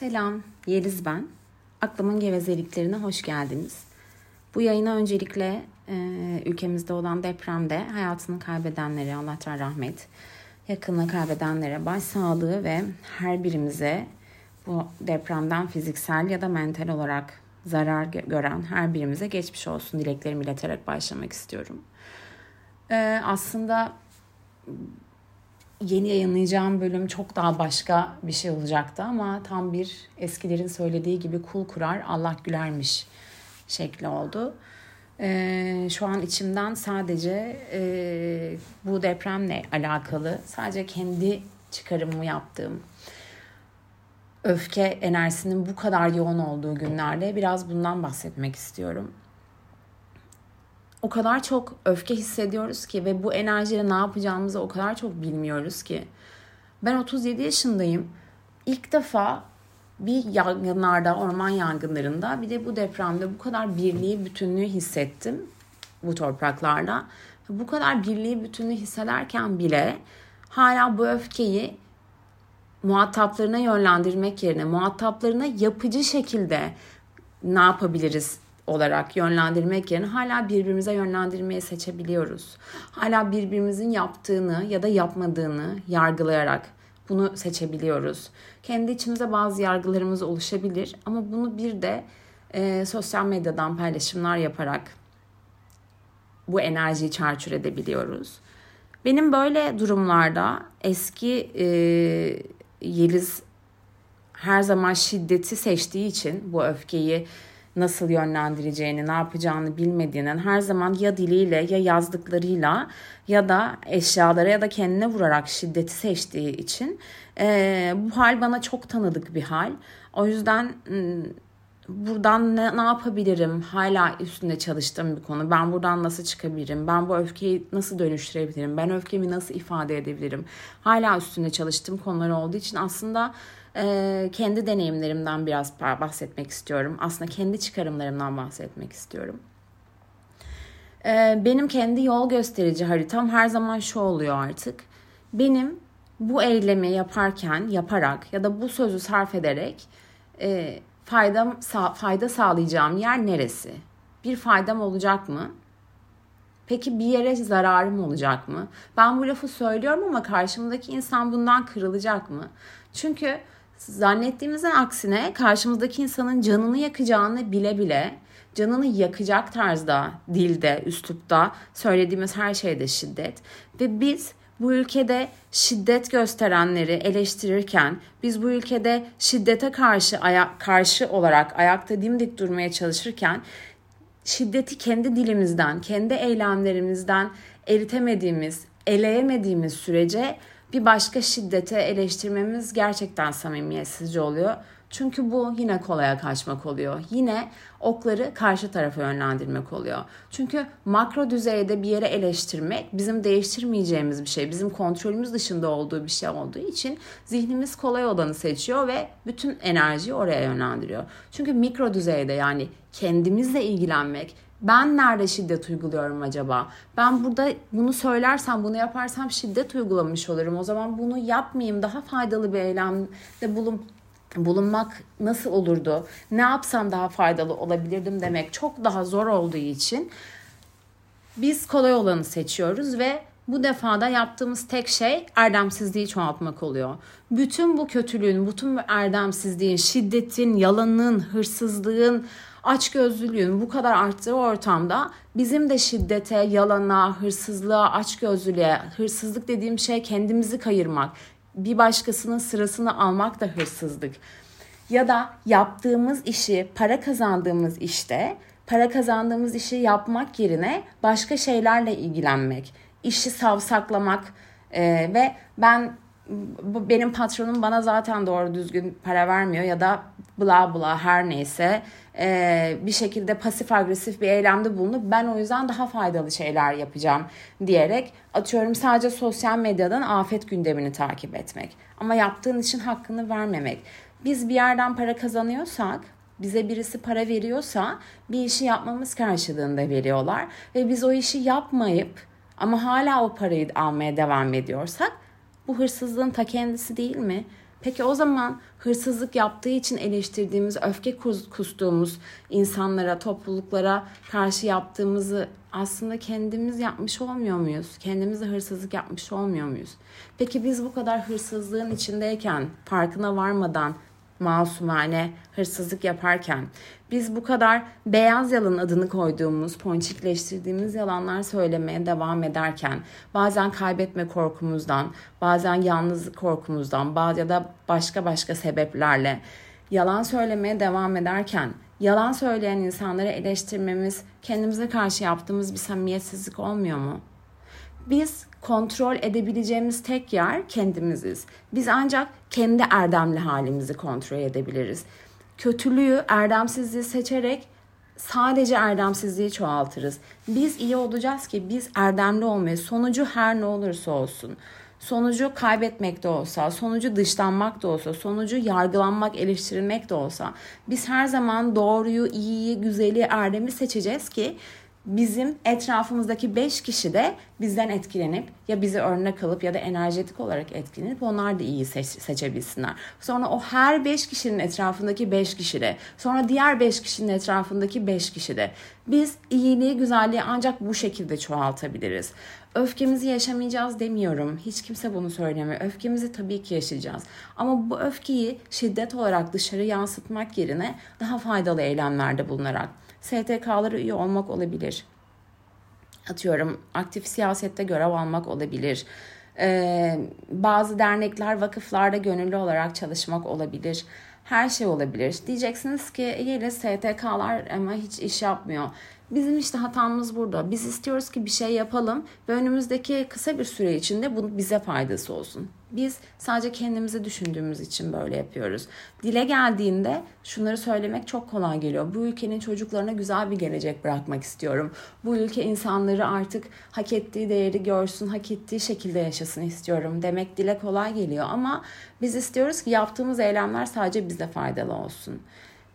Selam, Yeliz ben. Aklımın gevezeliklerine hoş geldiniz. Bu yayına öncelikle e, ülkemizde olan depremde hayatını kaybedenlere Allah'tan rahmet, yakınını kaybedenlere başsağlığı ve her birimize bu depremden fiziksel ya da mental olarak zarar gören her birimize geçmiş olsun dileklerimi ileterek başlamak istiyorum. E, aslında yeni yayınlayacağım bölüm çok daha başka bir şey olacaktı ama tam bir eskilerin söylediği gibi kul kurar Allah gülermiş şekli oldu. Ee, şu an içimden sadece e, bu depremle alakalı sadece kendi çıkarımımı yaptığım öfke enerjisinin bu kadar yoğun olduğu günlerde biraz bundan bahsetmek istiyorum o kadar çok öfke hissediyoruz ki ve bu enerjiyle ne yapacağımızı o kadar çok bilmiyoruz ki. Ben 37 yaşındayım. İlk defa bir yangınlarda, orman yangınlarında bir de bu depremde bu kadar birliği, bütünlüğü hissettim bu topraklarda. Bu kadar birliği, bütünlüğü hissederken bile hala bu öfkeyi muhataplarına yönlendirmek yerine muhataplarına yapıcı şekilde ne yapabiliriz olarak yönlendirmek yerine hala birbirimize yönlendirmeyi seçebiliyoruz. Hala birbirimizin yaptığını ya da yapmadığını yargılayarak bunu seçebiliyoruz. Kendi içimize bazı yargılarımız oluşabilir ama bunu bir de e, sosyal medyadan paylaşımlar yaparak bu enerjiyi çarçur edebiliyoruz. Benim böyle durumlarda eski e, Yeliz her zaman şiddeti seçtiği için bu öfkeyi nasıl yönlendireceğini, ne yapacağını bilmediğinin her zaman ya diliyle ya yazdıklarıyla ya da eşyalara ya da kendine vurarak şiddeti seçtiği için e, bu hal bana çok tanıdık bir hal. O yüzden buradan ne, ne yapabilirim? Hala üstünde çalıştığım bir konu. Ben buradan nasıl çıkabilirim? Ben bu öfkeyi nasıl dönüştürebilirim? Ben öfkemi nasıl ifade edebilirim? Hala üstünde çalıştığım konular olduğu için aslında e, kendi deneyimlerimden biraz bahsetmek istiyorum. Aslında kendi çıkarımlarımdan bahsetmek istiyorum. E, benim kendi yol gösterici haritam her zaman şu oluyor artık. Benim bu eylemi yaparken, yaparak ya da bu sözü sarf ederek e, fayda, fayda sağlayacağım yer neresi? Bir faydam olacak mı? Peki bir yere zararım olacak mı? Ben bu lafı söylüyorum ama karşımdaki insan bundan kırılacak mı? Çünkü zannettiğimizin aksine karşımızdaki insanın canını yakacağını bile bile canını yakacak tarzda, dilde, üslupta söylediğimiz her şeyde şiddet. Ve biz bu ülkede şiddet gösterenleri eleştirirken, biz bu ülkede şiddete karşı ayak, karşı olarak ayakta dimdik durmaya çalışırken şiddeti kendi dilimizden, kendi eylemlerimizden eritemediğimiz, eleyemediğimiz sürece bir başka şiddete eleştirmemiz gerçekten samimiyetsizce oluyor. Çünkü bu yine kolaya kaçmak oluyor. Yine okları karşı tarafa yönlendirmek oluyor. Çünkü makro düzeyde bir yere eleştirmek bizim değiştirmeyeceğimiz bir şey. Bizim kontrolümüz dışında olduğu bir şey olduğu için zihnimiz kolay olanı seçiyor ve bütün enerjiyi oraya yönlendiriyor. Çünkü mikro düzeyde yani kendimizle ilgilenmek, ben nerede şiddet uyguluyorum acaba? Ben burada bunu söylersem, bunu yaparsam şiddet uygulamış olurum. O zaman bunu yapmayayım, daha faydalı bir eylemde bulun bulunmak nasıl olurdu? Ne yapsam daha faydalı olabilirdim demek çok daha zor olduğu için biz kolay olanı seçiyoruz ve bu defada yaptığımız tek şey erdemsizliği çoğaltmak oluyor. Bütün bu kötülüğün, bütün bu erdemsizliğin, şiddetin, yalanın, hırsızlığın, açgözlülüğün bu kadar arttığı ortamda bizim de şiddete, yalana, hırsızlığa, açgözlülüğe, hırsızlık dediğim şey kendimizi kayırmak, bir başkasının sırasını almak da hırsızlık. Ya da yaptığımız işi, para kazandığımız işte, para kazandığımız işi yapmak yerine başka şeylerle ilgilenmek, işi savsaklamak e, ve ben benim patronum bana zaten doğru düzgün para vermiyor ya da bla bla her neyse e, bir şekilde pasif agresif bir eylemde bulunup ben o yüzden daha faydalı şeyler yapacağım diyerek atıyorum sadece sosyal medyadan afet gündemini takip etmek. Ama yaptığın için hakkını vermemek. Biz bir yerden para kazanıyorsak bize birisi para veriyorsa bir işi yapmamız karşılığında veriyorlar ve biz o işi yapmayıp ama hala o parayı almaya devam ediyorsak bu hırsızlığın ta kendisi değil mi? Peki o zaman hırsızlık yaptığı için eleştirdiğimiz, öfke kustuğumuz insanlara, topluluklara karşı yaptığımızı aslında kendimiz yapmış olmuyor muyuz? Kendimiz hırsızlık yapmış olmuyor muyuz? Peki biz bu kadar hırsızlığın içindeyken, farkına varmadan masumane hırsızlık yaparken biz bu kadar beyaz yalan adını koyduğumuz, ponçikleştirdiğimiz yalanlar söylemeye devam ederken bazen kaybetme korkumuzdan, bazen yalnızlık korkumuzdan, ya da başka başka sebeplerle yalan söylemeye devam ederken yalan söyleyen insanları eleştirmemiz kendimize karşı yaptığımız bir samimiyetsizlik olmuyor mu? Biz kontrol edebileceğimiz tek yer kendimiziz. Biz ancak kendi erdemli halimizi kontrol edebiliriz. Kötülüğü, erdemsizliği seçerek sadece erdemsizliği çoğaltırız. Biz iyi olacağız ki biz erdemli olmayız. Sonucu her ne olursa olsun. Sonucu kaybetmek de olsa, sonucu dışlanmak da olsa, sonucu yargılanmak, eleştirilmek de olsa biz her zaman doğruyu, iyiyi, güzeli, erdemi seçeceğiz ki bizim etrafımızdaki 5 kişi de bizden etkilenip ya bizi örnek alıp ya da enerjetik olarak etkilenip onlar da iyi seç, seçebilsinler. Sonra o her 5 kişinin etrafındaki 5 kişi de sonra diğer 5 kişinin etrafındaki 5 kişi de biz iyiliği güzelliği ancak bu şekilde çoğaltabiliriz. Öfkemizi yaşamayacağız demiyorum. Hiç kimse bunu söylemiyor. Öfkemizi tabii ki yaşayacağız. Ama bu öfkeyi şiddet olarak dışarı yansıtmak yerine daha faydalı eylemlerde bulunarak STK'lara üye olmak olabilir. Atıyorum aktif siyasette görev almak olabilir. Ee, bazı dernekler, vakıflarda gönüllü olarak çalışmak olabilir. Her şey olabilir. Diyeceksiniz ki Yeliz STK'lar ama hiç iş yapmıyor. Bizim işte hatamız burada. Biz istiyoruz ki bir şey yapalım ve önümüzdeki kısa bir süre içinde bunun bize faydası olsun. Biz sadece kendimizi düşündüğümüz için böyle yapıyoruz. Dile geldiğinde şunları söylemek çok kolay geliyor. Bu ülkenin çocuklarına güzel bir gelecek bırakmak istiyorum. Bu ülke insanları artık hak ettiği değeri görsün, hak ettiği şekilde yaşasın istiyorum demek dile kolay geliyor ama biz istiyoruz ki yaptığımız eylemler sadece bize faydalı olsun.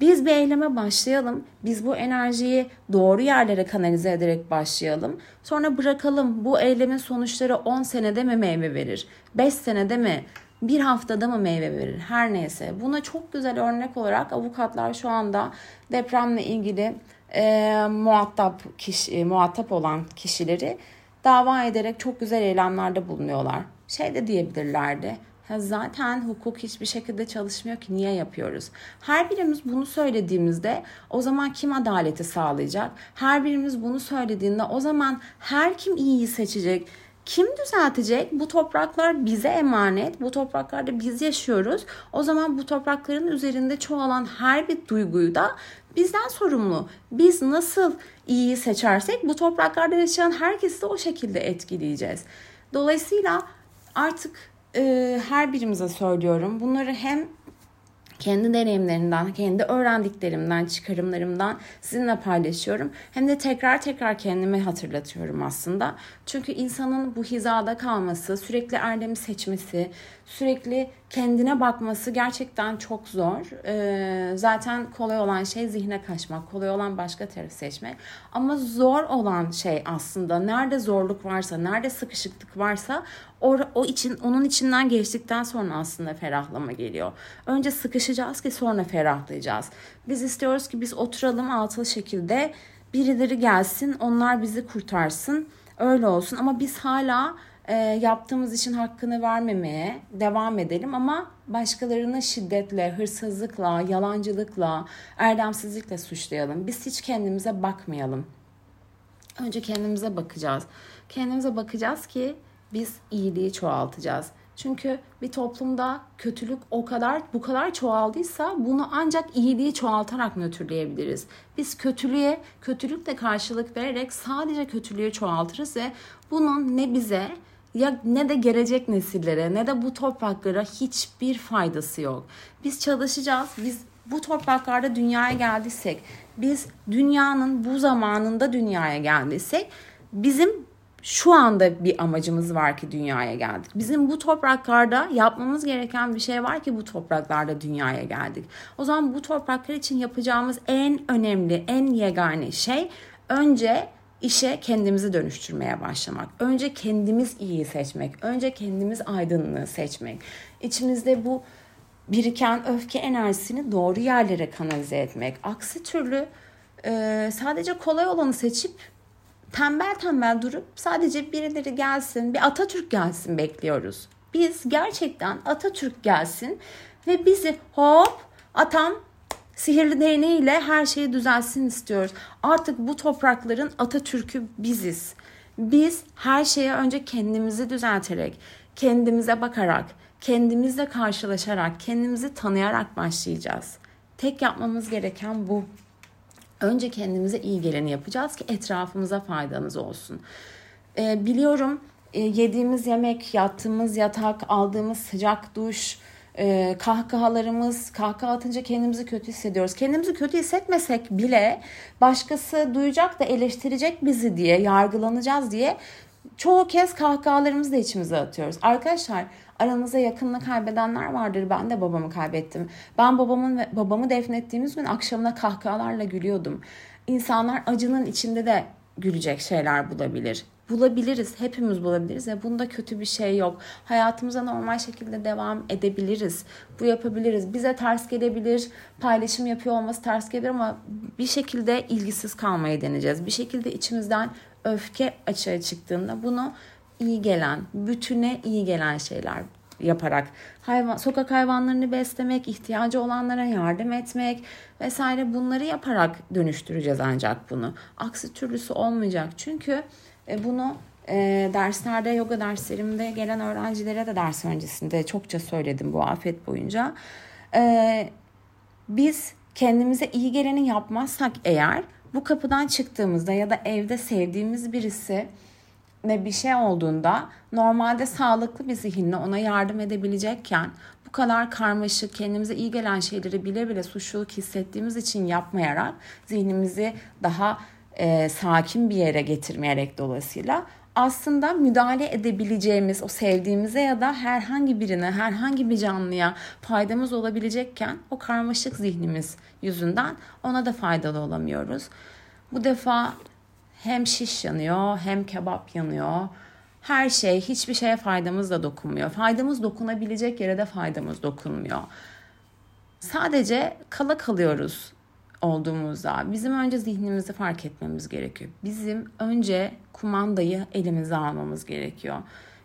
Biz bir eyleme başlayalım. Biz bu enerjiyi doğru yerlere kanalize ederek başlayalım. Sonra bırakalım. Bu eylemin sonuçları 10 senede mi meyve verir? 5 senede mi? Bir haftada mı meyve verir? Her neyse. Buna çok güzel örnek olarak avukatlar şu anda depremle ilgili e, muhatap kişi, muhatap olan kişileri dava ederek çok güzel eylemlerde bulunuyorlar. Şey de diyebilirlerdi ya zaten hukuk hiçbir şekilde çalışmıyor ki niye yapıyoruz? Her birimiz bunu söylediğimizde o zaman kim adaleti sağlayacak? Her birimiz bunu söylediğinde o zaman her kim iyiyi seçecek? Kim düzeltecek? Bu topraklar bize emanet. Bu topraklarda biz yaşıyoruz. O zaman bu toprakların üzerinde çoğalan her bir duyguyu da bizden sorumlu. Biz nasıl iyiyi seçersek bu topraklarda yaşayan herkesi de o şekilde etkileyeceğiz. Dolayısıyla artık e, her birimize söylüyorum. Bunları hem kendi deneyimlerimden, kendi öğrendiklerimden, çıkarımlarımdan sizinle paylaşıyorum. Hem de tekrar tekrar kendime hatırlatıyorum aslında. Çünkü insanın bu hizada kalması, sürekli erdemi seçmesi, sürekli kendine bakması gerçekten çok zor. Ee, zaten kolay olan şey zihne kaçmak, kolay olan başka taraf seçmek. Ama zor olan şey aslında nerede zorluk varsa, nerede sıkışıklık varsa o, o için onun içinden geçtikten sonra aslında ferahlama geliyor. Önce sıkışacağız ki sonra ferahlayacağız. Biz istiyoruz ki biz oturalım altılı şekilde birileri gelsin, onlar bizi kurtarsın. Öyle olsun ama biz hala e, yaptığımız için hakkını vermemeye devam edelim ama başkalarını şiddetle, hırsızlıkla, yalancılıkla, erdemsizlikle suçlayalım. Biz hiç kendimize bakmayalım. Önce kendimize bakacağız. Kendimize bakacağız ki biz iyiliği çoğaltacağız. Çünkü bir toplumda kötülük o kadar bu kadar çoğaldıysa bunu ancak iyiliği çoğaltarak nötrleyebiliriz. Biz kötülüğe kötülükle karşılık vererek sadece kötülüğü çoğaltırız ve bunun ne bize ya ne de gelecek nesillere ne de bu topraklara hiçbir faydası yok. Biz çalışacağız. Biz bu topraklarda dünyaya geldiysek, biz dünyanın bu zamanında dünyaya geldiysek bizim şu anda bir amacımız var ki dünyaya geldik. Bizim bu topraklarda yapmamız gereken bir şey var ki bu topraklarda dünyaya geldik. O zaman bu topraklar için yapacağımız en önemli, en yegane şey önce işe kendimizi dönüştürmeye başlamak. Önce kendimiz iyi seçmek. Önce kendimiz aydınlığı seçmek. İçimizde bu biriken öfke enerjisini doğru yerlere kanalize etmek. Aksi türlü e, sadece kolay olanı seçip tembel tembel durup sadece birileri gelsin, bir Atatürk gelsin bekliyoruz. Biz gerçekten Atatürk gelsin ve bizi hop atam sihirli değneğiyle her şeyi düzelsin istiyoruz. Artık bu toprakların Atatürk'ü biziz. Biz her şeye önce kendimizi düzelterek, kendimize bakarak, kendimizle karşılaşarak, kendimizi tanıyarak başlayacağız. Tek yapmamız gereken bu. Önce kendimize iyi geleni yapacağız ki etrafımıza faydamız olsun. Ee, biliyorum e, yediğimiz yemek, yattığımız yatak, aldığımız sıcak duş, e, kahkahalarımız, kahkaha atınca kendimizi kötü hissediyoruz. Kendimizi kötü hissetmesek bile başkası duyacak da eleştirecek bizi diye, yargılanacağız diye çoğu kez kahkahalarımızı da içimize atıyoruz. Arkadaşlar aranızda yakınını kaybedenler vardır. Ben de babamı kaybettim. Ben babamın babamı defnettiğimiz gün akşamına kahkahalarla gülüyordum. İnsanlar acının içinde de gülecek şeyler bulabilir bulabiliriz. Hepimiz bulabiliriz ve bunda kötü bir şey yok. Hayatımıza normal şekilde devam edebiliriz. Bu yapabiliriz. Bize ters gelebilir. Paylaşım yapıyor olması ters gelir ama bir şekilde ilgisiz kalmayı deneyeceğiz. Bir şekilde içimizden öfke açığa çıktığında bunu iyi gelen, bütüne iyi gelen şeyler yaparak hayvan sokak hayvanlarını beslemek, ihtiyacı olanlara yardım etmek vesaire bunları yaparak dönüştüreceğiz ancak bunu. Aksi türlüsü olmayacak. Çünkü e, bunu e, derslerde, yoga derslerimde gelen öğrencilere de ders öncesinde çokça söyledim bu afet boyunca. E, biz kendimize iyi geleni yapmazsak eğer bu kapıdan çıktığımızda ya da evde sevdiğimiz birisi ne bir şey olduğunda normalde sağlıklı bir zihinle ona yardım edebilecekken bu kadar karmaşık kendimize iyi gelen şeyleri bile bile suçluluk hissettiğimiz için yapmayarak zihnimizi daha e, sakin bir yere getirmeyerek dolayısıyla aslında müdahale edebileceğimiz o sevdiğimize ya da herhangi birine, herhangi bir canlıya faydamız olabilecekken o karmaşık zihnimiz yüzünden ona da faydalı olamıyoruz. Bu defa hem şiş yanıyor hem kebap yanıyor. Her şey hiçbir şeye faydamız da dokunmuyor. Faydamız dokunabilecek yere de faydamız dokunmuyor. Sadece kala kalıyoruz olduğumuzda bizim önce zihnimizi fark etmemiz gerekiyor. Bizim önce kumandayı elimize almamız gerekiyor.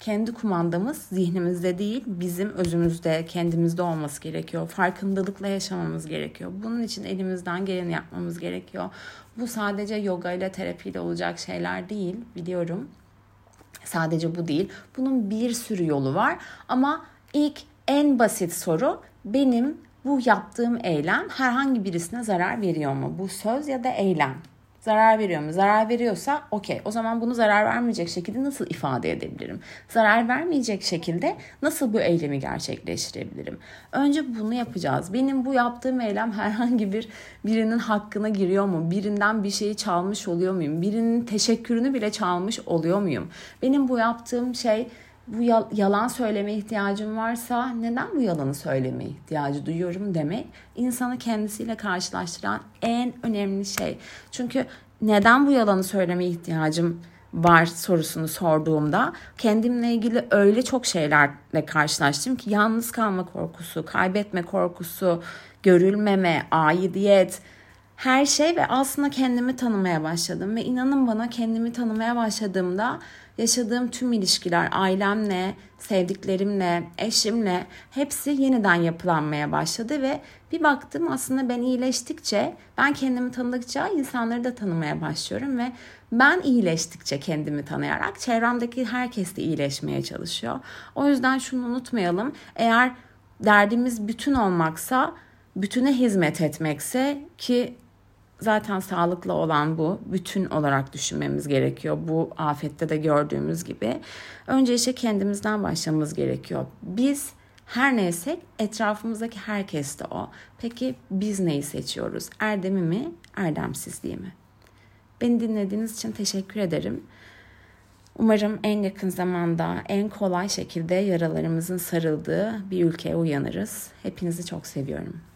Kendi kumandamız zihnimizde değil, bizim özümüzde, kendimizde olması gerekiyor. Farkındalıkla yaşamamız gerekiyor. Bunun için elimizden geleni yapmamız gerekiyor. Bu sadece yoga ile terapiyle olacak şeyler değil, biliyorum. Sadece bu değil. Bunun bir sürü yolu var ama ilk en basit soru benim bu yaptığım eylem herhangi birisine zarar veriyor mu? Bu söz ya da eylem zarar veriyor mu? Zarar veriyorsa okey. O zaman bunu zarar vermeyecek şekilde nasıl ifade edebilirim? Zarar vermeyecek şekilde nasıl bu eylemi gerçekleştirebilirim? Önce bunu yapacağız. Benim bu yaptığım eylem herhangi bir birinin hakkına giriyor mu? Birinden bir şeyi çalmış oluyor muyum? Birinin teşekkürünü bile çalmış oluyor muyum? Benim bu yaptığım şey bu yalan söyleme ihtiyacım varsa neden bu yalanı söyleme ihtiyacı duyuyorum demek insanı kendisiyle karşılaştıran en önemli şey. Çünkü neden bu yalanı söyleme ihtiyacım var sorusunu sorduğumda kendimle ilgili öyle çok şeylerle karşılaştım ki yalnız kalma korkusu, kaybetme korkusu, görülmeme, aidiyet, her şey ve aslında kendimi tanımaya başladım ve inanın bana kendimi tanımaya başladığımda yaşadığım tüm ilişkiler ailemle, sevdiklerimle, eşimle hepsi yeniden yapılanmaya başladı ve bir baktım aslında ben iyileştikçe, ben kendimi tanıdıkça insanları da tanımaya başlıyorum ve ben iyileştikçe kendimi tanıyarak çevremdeki herkes de iyileşmeye çalışıyor. O yüzden şunu unutmayalım. Eğer derdimiz bütün olmaksa, bütüne hizmet etmekse ki zaten sağlıklı olan bu. Bütün olarak düşünmemiz gerekiyor. Bu afette de gördüğümüz gibi. Önce işe kendimizden başlamamız gerekiyor. Biz her neysek etrafımızdaki herkes de o. Peki biz neyi seçiyoruz? Erdemi mi, erdemsizliği mi? Beni dinlediğiniz için teşekkür ederim. Umarım en yakın zamanda en kolay şekilde yaralarımızın sarıldığı bir ülkeye uyanırız. Hepinizi çok seviyorum.